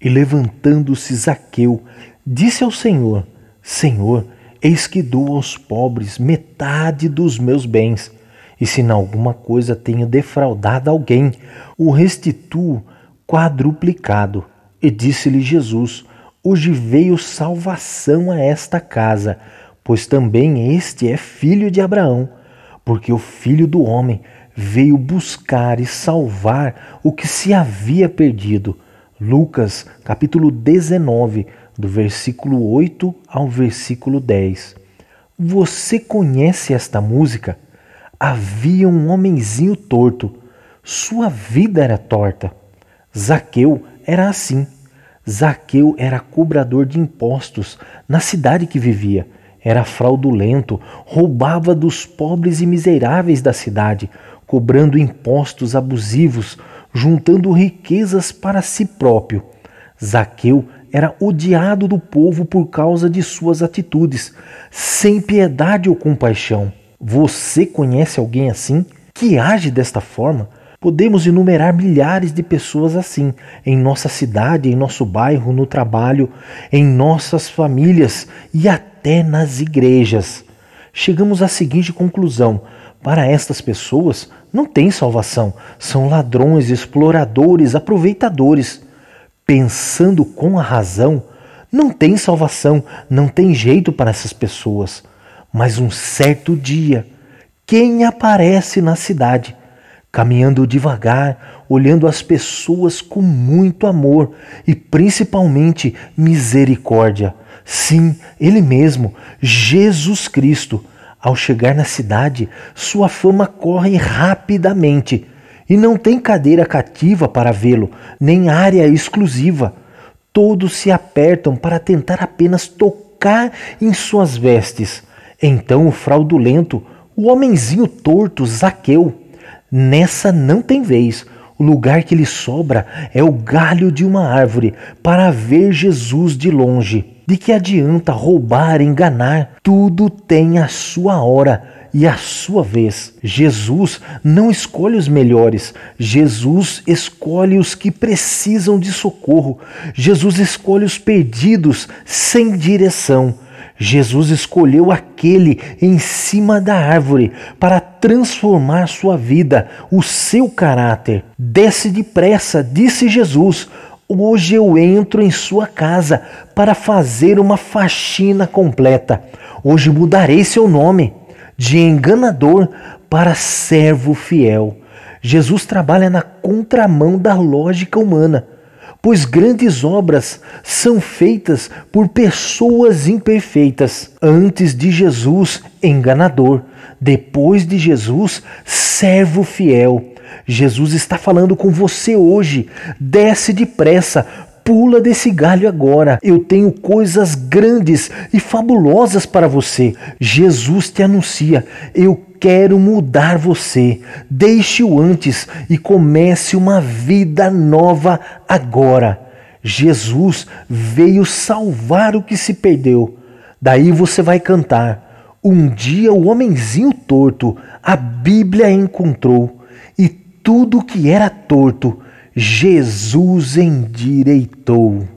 E levantando-se Zaqueu, disse ao Senhor: Senhor, eis que dou aos pobres metade dos meus bens. E se em alguma coisa tenho defraudado alguém, o restituo quadruplicado. E disse-lhe Jesus: Hoje veio salvação a esta casa, pois também este é filho de Abraão, porque o filho do homem veio buscar e salvar o que se havia perdido. Lucas, capítulo 19, do versículo 8 ao versículo 10. Você conhece esta música? Havia um homenzinho torto. Sua vida era torta. Zaqueu era assim. Zaqueu era cobrador de impostos na cidade que vivia. Era fraudulento, roubava dos pobres e miseráveis da cidade, cobrando impostos abusivos, juntando riquezas para si próprio. Zaqueu era odiado do povo por causa de suas atitudes, sem piedade ou compaixão. Você conhece alguém assim que age desta forma? Podemos enumerar milhares de pessoas assim em nossa cidade, em nosso bairro, no trabalho, em nossas famílias e até nas igrejas. Chegamos à seguinte conclusão: para estas pessoas não tem salvação, são ladrões, exploradores, aproveitadores. Pensando com a razão, não tem salvação, não tem jeito para essas pessoas. Mas um certo dia, quem aparece na cidade, caminhando devagar, olhando as pessoas com muito amor e principalmente misericórdia. Sim, Ele mesmo, Jesus Cristo ao chegar na cidade, sua fama corre rapidamente e não tem cadeira cativa para vê-lo, nem área exclusiva. Todos se apertam para tentar apenas tocar em suas vestes. Então o fraudulento, o homenzinho torto, Zaqueu, nessa não tem vez. O lugar que lhe sobra é o galho de uma árvore para ver Jesus de longe. De que adianta roubar, enganar? Tudo tem a sua hora e a sua vez. Jesus não escolhe os melhores, Jesus escolhe os que precisam de socorro. Jesus escolhe os perdidos sem direção. Jesus escolheu aquele em cima da árvore para transformar sua vida, o seu caráter. Desce depressa, disse Jesus. Hoje eu entro em sua casa para fazer uma faxina completa. Hoje mudarei seu nome de enganador para servo fiel. Jesus trabalha na contramão da lógica humana, pois grandes obras são feitas por pessoas imperfeitas. Antes de Jesus, enganador. Depois de Jesus, servo fiel. Jesus está falando com você hoje. Desce depressa, pula desse galho agora. Eu tenho coisas grandes e fabulosas para você. Jesus te anuncia: eu quero mudar você. Deixe-o antes e comece uma vida nova agora. Jesus veio salvar o que se perdeu. Daí você vai cantar. Um dia o homenzinho torto a Bíblia encontrou e tudo que era torto, Jesus endireitou.